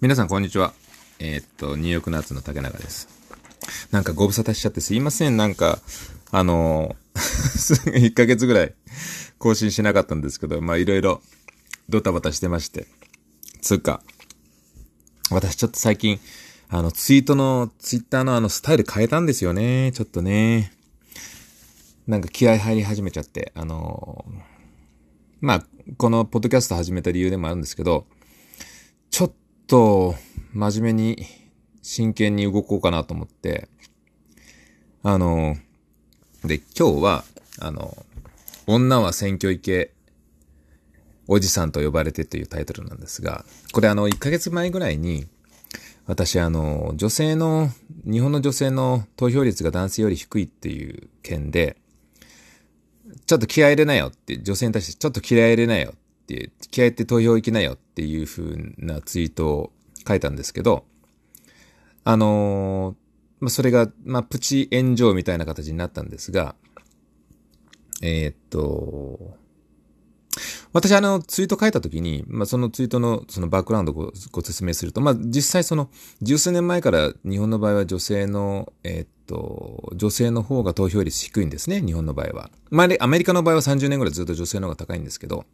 皆さんこんにちは。えー、っと、ニューヨークナッツの竹中です。なんかご無沙汰しちゃってすいません。なんか、あのー、1ヶ月ぐらい更新しなかったんですけど、まあいろいろドタバタしてまして。つうか、私ちょっと最近、あの、ツイートの、ツイッターのあの、スタイル変えたんですよね。ちょっとね。なんか気合入り始めちゃって、あのー、まあ、このポッドキャスト始めた理由でもあるんですけど、ちょっと、真面目に、真剣に動こうかなと思って、あの、で、今日は、あの、女は選挙行け、おじさんと呼ばれてというタイトルなんですが、これあの、1ヶ月前ぐらいに、私、あの、女性の、日本の女性の投票率が男性より低いっていう件で、ちょっと気合入れなよって、女性に対してちょっと気合入れなよっ、気合って投票行きなよっていう風なツイートを書いたんですけど、あのまあ、それが、まあ、プチ炎上みたいな形になったんですが、えー、っと、私あの、ツイート書いたときに、まあ、そのツイートのそのバックグラウンドをご説明すると、まあ、実際その、十数年前から日本の場合は女性の、えー、っと、女性の方が投票率低いんですね、日本の場合は。まあ、アメリカの場合は30年ぐらいずっと女性の方が高いんですけど、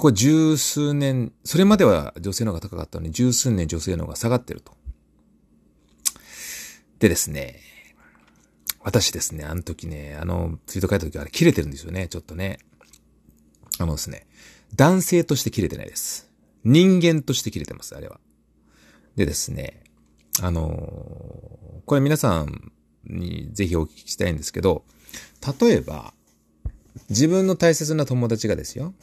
ここ十数年、それまでは女性の方が高かったのに、十数年女性の方が下がってると。でですね、私ですね、あの時ね、あの、ツイート書いた時あれ切れてるんですよね、ちょっとね。あのですね、男性として切れてないです。人間として切れてます、あれは。でですね、あのー、これ皆さんにぜひお聞きしたいんですけど、例えば、自分の大切な友達がですよ、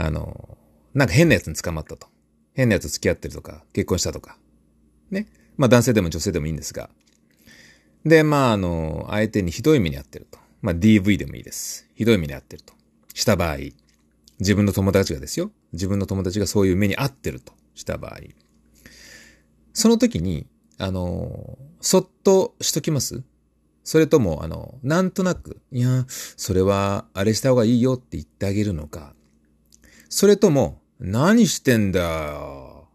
あの、なんか変なやつに捕まったと。変なやつ付き合ってるとか、結婚したとか。ね。まあ男性でも女性でもいいんですが。で、まああの、相手にひどい目に遭ってると。まあ DV でもいいです。ひどい目に遭ってると。した場合、自分の友達がですよ。自分の友達がそういう目に遭ってるとした場合、その時に、あの、そっとしときますそれとも、あの、なんとなく、いや、それは、あれした方がいいよって言ってあげるのか、それとも、何してんだよ。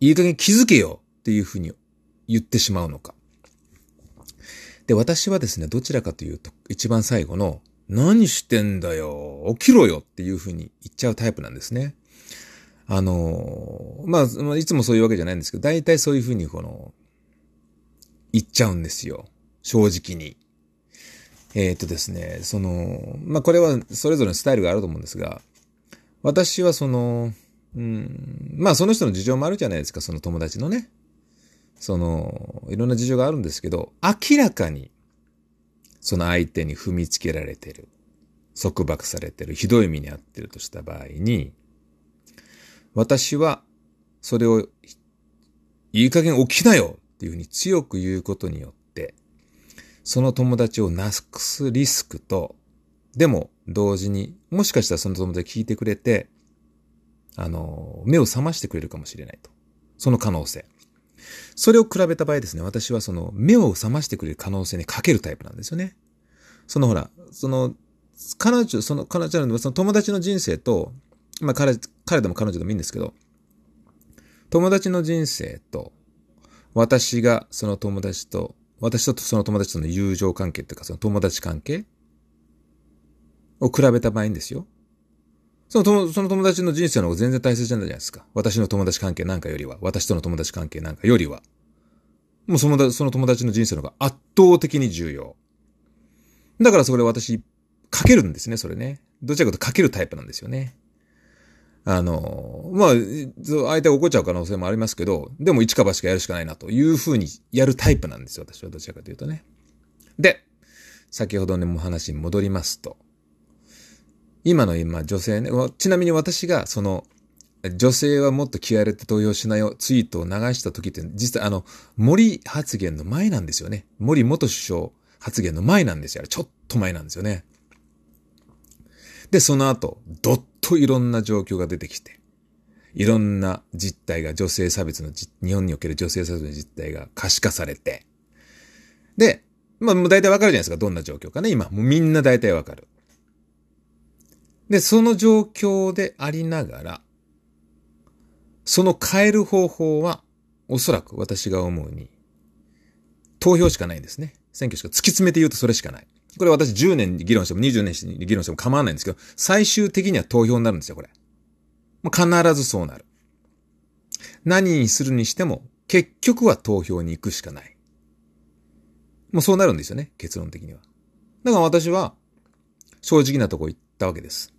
いい加減気づけよっていうふうに言ってしまうのか。で、私はですね、どちらかというと、一番最後の、何してんだよ起きろよっていうふうに言っちゃうタイプなんですね。あの、まあ、いつもそういうわけじゃないんですけど、大体そういうふうにこの、言っちゃうんですよ。正直に。えー、っとですね、その、まあ、これはそれぞれのスタイルがあると思うんですが、私はその、うん、まあその人の事情もあるじゃないですか、その友達のね。その、いろんな事情があるんですけど、明らかにその相手に踏みつけられてる、束縛されてる、ひどい目に遭ってるとした場合に、私はそれをいい加減起きなよっていうふうに強く言うことによって、その友達をなくすリスクと、でも同時に、もしかしたらその友達聞いてくれて、あの、目を覚ましてくれるかもしれないと。その可能性。それを比べた場合ですね、私はその目を覚ましてくれる可能性にかけるタイプなんですよね。そのほら、その、彼女、その彼女のその友達の人生と、まあ彼、彼でも彼女でもいいんですけど、友達の人生と、私がその友達と、私とその友達との友情関係っていうか、その友達関係を比べた場合にですよ。その友その友達の人生の方が全然大切じゃないですか。私の友達関係なんかよりは、私との友達関係なんかよりは。もうそのその友達の人生の方が圧倒的に重要。だからそれ私、かけるんですね、それね。どちらかというとかけるタイプなんですよね。あの、まあ、相手が怒っちゃう可能性もありますけど、でも一か八かやるしかないなというふうにやるタイプなんですよ、私はどちらかというとね。で、先ほどの話に戻りますと、今の今、女性ね、ちなみに私が、その、女性はもっと気合入れて投票しないよ、ツイートを流した時って、実はあの、森発言の前なんですよね。森元首相発言の前なんですよ。ちょっと前なんですよね。で、その後、どっといろんな状況が出てきて、いろんな実態が、女性差別の、日本における女性差別の実態が可視化されて、で、まあ、もう大体わかるじゃないですか。どんな状況かね。今、もうみんな大体わかる。で、その状況でありながら、その変える方法は、おそらく私が思うに、投票しかないんですね。選挙しか突き詰めて言うとそれしかない。これ私10年議論しても20年に議論しても構わないんですけど、最終的には投票になるんですよ、これ。もう必ずそうなる。何にするにしても、結局は投票に行くしかない。もうそうなるんですよね、結論的には。だから私は、正直なとこ言ったわけです。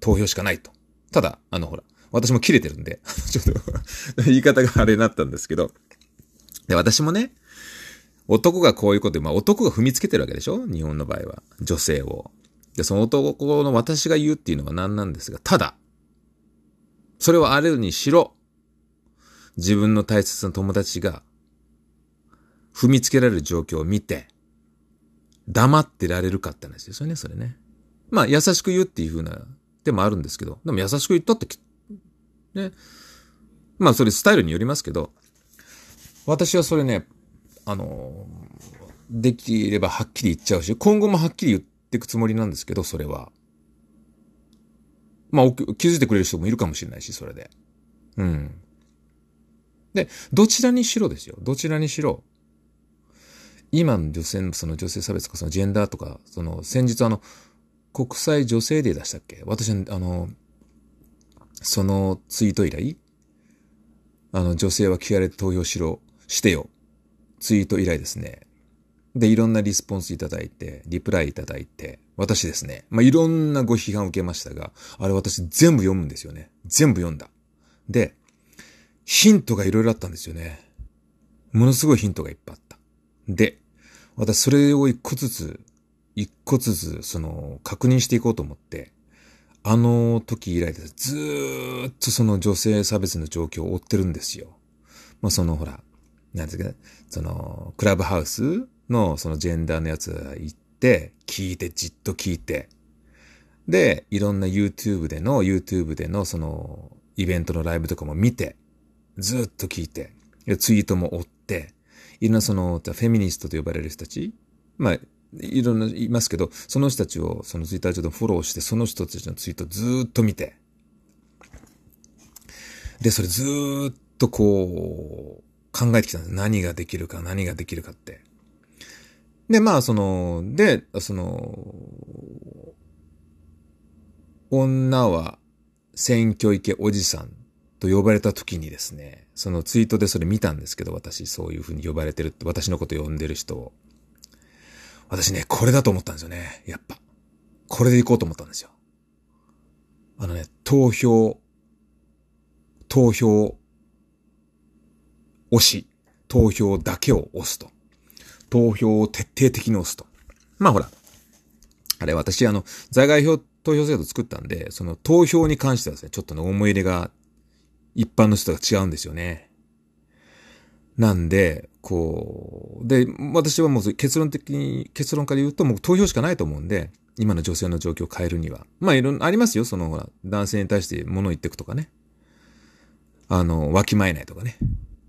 投票しかないと。ただ、あのほら、私も切れてるんで、ちょっと言い方があれになったんですけど、で、私もね、男がこういうことで、まあ男が踏みつけてるわけでしょ？日本の場合は。女性を。で、その男の私が言うっていうのは何なんですが、ただ、それはあるにしろ、自分の大切な友達が、踏みつけられる状況を見て、黙ってられるかって話ですよね、それね。まあ、優しく言うっていう風な手もあるんですけど、でも優しく言ったって、ね。まあ、それスタイルによりますけど、私はそれね、あの、できればはっきり言っちゃうし、今後もはっきり言っていくつもりなんですけど、それは。まあ、気づいてくれる人もいるかもしれないし、それで。うん。で、どちらにしろですよ。どちらにしろ。今の女性の、その女性差別とか、そのジェンダーとか、その、先日あの、国際女性デー出したっけ？私、あの、そのツイート以来、あの、女性は気合で投票しろ、してよ。ツイート以来ですね。で、いろんなリスポンスいただいて、リプライいただいて、私ですね、まあ、いろんなご批判を受けましたが、あれ私全部読むんですよね。全部読んだ。で、ヒントがいろいろあったんですよね。ものすごいヒントがいっぱいあった。で、私それを一個ずつ、一個ずつ、その、確認していこうと思って、あの時以来です。ずーっとその女性差別の状況を追ってるんですよ。まあ、そのほら、なんですか、その、クラブハウスのそのジェンダーのやつ行って、聞いて、じっと聞いて、で、いろんな YouTube での、YouTube でのその、イベントのライブとかも見て、ずっと聞いて、ツイートも追って、いろんなその、フェミニストと呼ばれる人たち、まあ、いろんな、いますけど、その人たちを、そのツイッター上でフォローして、その人たちのツイートずっと見て、で、それずっとこう、考えてきたんです。何ができるか、何ができるかって。で、まあ、その、で、その、女は選挙池おじさんと呼ばれた時にですね、そのツイートでそれ見たんですけど、私そういう風に呼ばれてるって、私のこと呼んでる人を。私ね、これだと思ったんですよね。やっぱ。これで行こうと思ったんですよ。あのね、投票、投票押し、投票だけを押すと。投票を徹底的に押すと。まあほら、あれ私あの、在外票投票制度作ったんで、その投票に関してはですね、ちょっとね、思い入れが一般の人が違うんですよね。なんで、こう、で、私はもう結論的に、結論から言うともう投票しかないと思うんで、今の女性の状況を変えるには。まあいろんな、ありますよ、そのほら、男性に対して物言っていくとかね。あの、わきまえないとかね。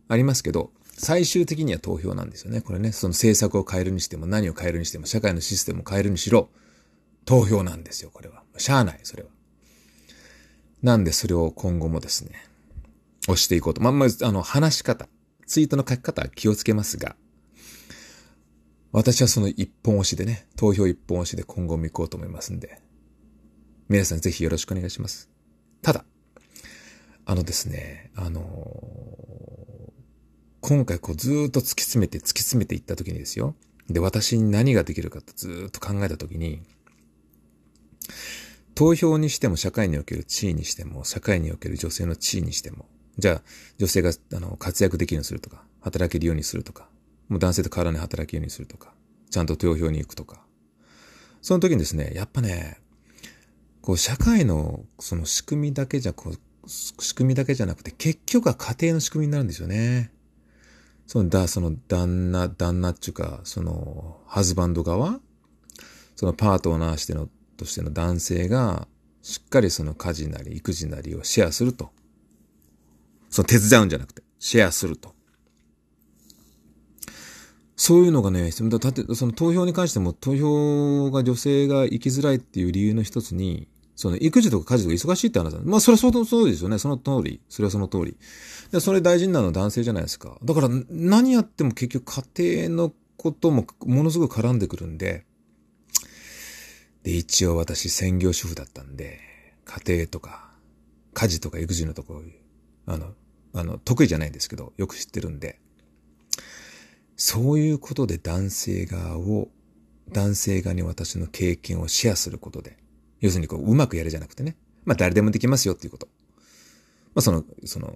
ありますけど、最終的には投票なんですよね。これね、その政策を変えるにしても何を変えるにしても、社会のシステムを変えるにしろ、投票なんですよ、これは。しゃあない、それは。なんでそれを今後もですね、押していこうと。まあ、まず、あの、話し方、ツイートの書き方は気をつけますが、私はその一本押しでね、投票一本押しで今後も行こうと思いますんで、皆さんぜひよろしくお願いします。ただ、あのですね、あの今回こうずっと突き詰めて突き詰めていった時にですよ。で、私に何ができるかとずっと考えた時に、投票にしても社会における地位にしても、社会における女性の地位にしても、じゃあ女性があの活躍できるようにするとか、働けるようにするとか、もう男性と変わらない働けるようにするとか、ちゃんと投票に行くとか。その時にですね、やっぱね、こう社会のその仕組みだけじゃこう、仕組みだけじゃなくて結局は家庭の仕組みになるんですよね。その、だ、その旦那、旦那っていうか、その、ハズバンド側そのパートナーしての、としての男性が、しっかりその家事なり育児なりをシェアすると。その手伝うんじゃなくて、シェアすると。そういうのがね、その投票に関しても投票が女性が行きづらいっていう理由の一つに、その、育児とか家事とか忙しいって話だ。まあ、それはその通りですよね。その通り。それはその通り。で、それ大事なのは男性じゃないですか。だから、何やっても結局家庭のこともものすごく絡んでくるんで、で、一応私専業主婦だったんで、家庭とか、家事とか育児のところ、あの、あの、得意じゃないんですけど、よく知ってるんで、そういうことで男性側を、男性側に私の経験をシェアすることで、要するにこう、うまくやるじゃなくてね。まあ誰でもできますよっていうこと。まあその、その、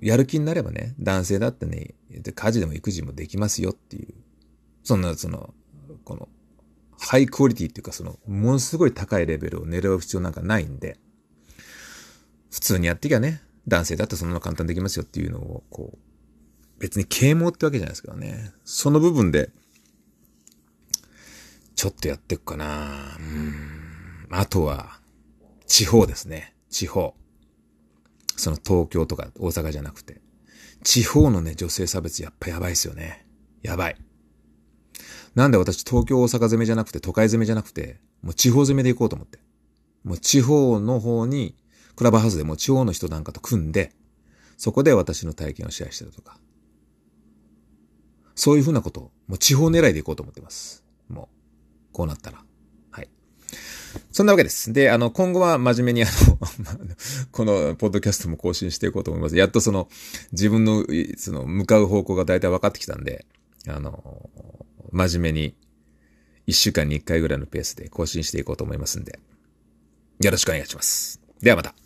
やる気になればね、男性だってね、家事でも育児もできますよっていう。そんな、その、この、ハイクオリティっていうかその、ものすごい高いレベルを狙う必要なんかないんで、普通にやっていきゃね、男性だってそんな簡単できますよっていうのを、こう、別に啓蒙ってわけじゃないですけどね。その部分で、ちょっとやっていくかな。うん。あとは、地方ですね。地方。その東京とか大阪じゃなくて。地方のね、女性差別やっぱやばいですよね。やばい。なんで私東京大阪攻めじゃなくて都会攻めじゃなくて、もう地方攻めで行こうと思って。もう地方の方に、クラブハウスでも地方の人なんかと組んで、そこで私の体験をシェアしてるとか。そういうふうなことを、もう地方狙いで行こうと思ってます。もう、こうなったら。そんなわけです。で、あの、今後は真面目にあの このポッドキャストも更新していこうと思います。やっとその、自分の、その、向かう方向が大体分かってきたんで、あの、真面目に、一週間に一回ぐらいのペースで更新していこうと思いますんで、よろしくお願いします。ではまた。